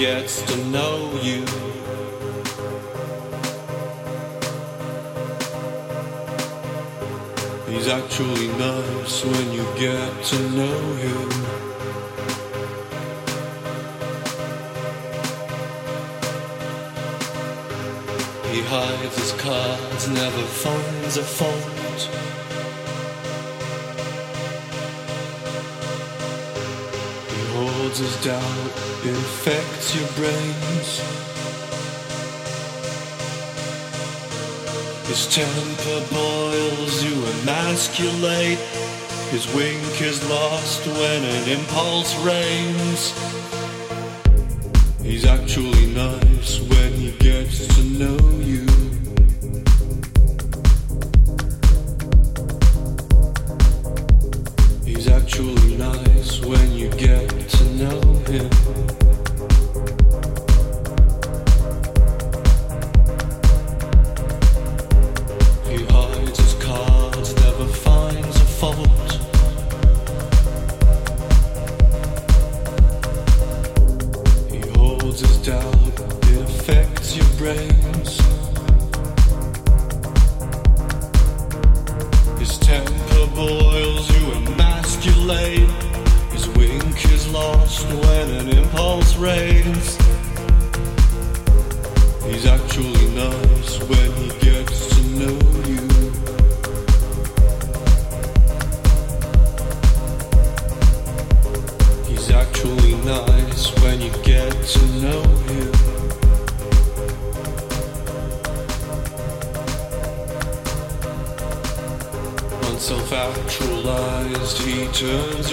gets to know you. He's actually nice when you get to know him. He hides his cards, never finds a fault. His doubt, it affects your brains. His temper boils, you emasculate. His wink is lost when an impulse reigns.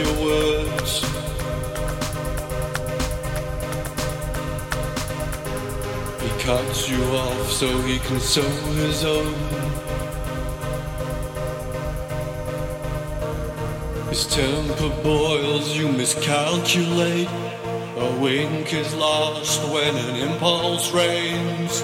Your words. He cuts you off so he can sow his own. His temper boils, you miscalculate. A wink is lost when an impulse reigns.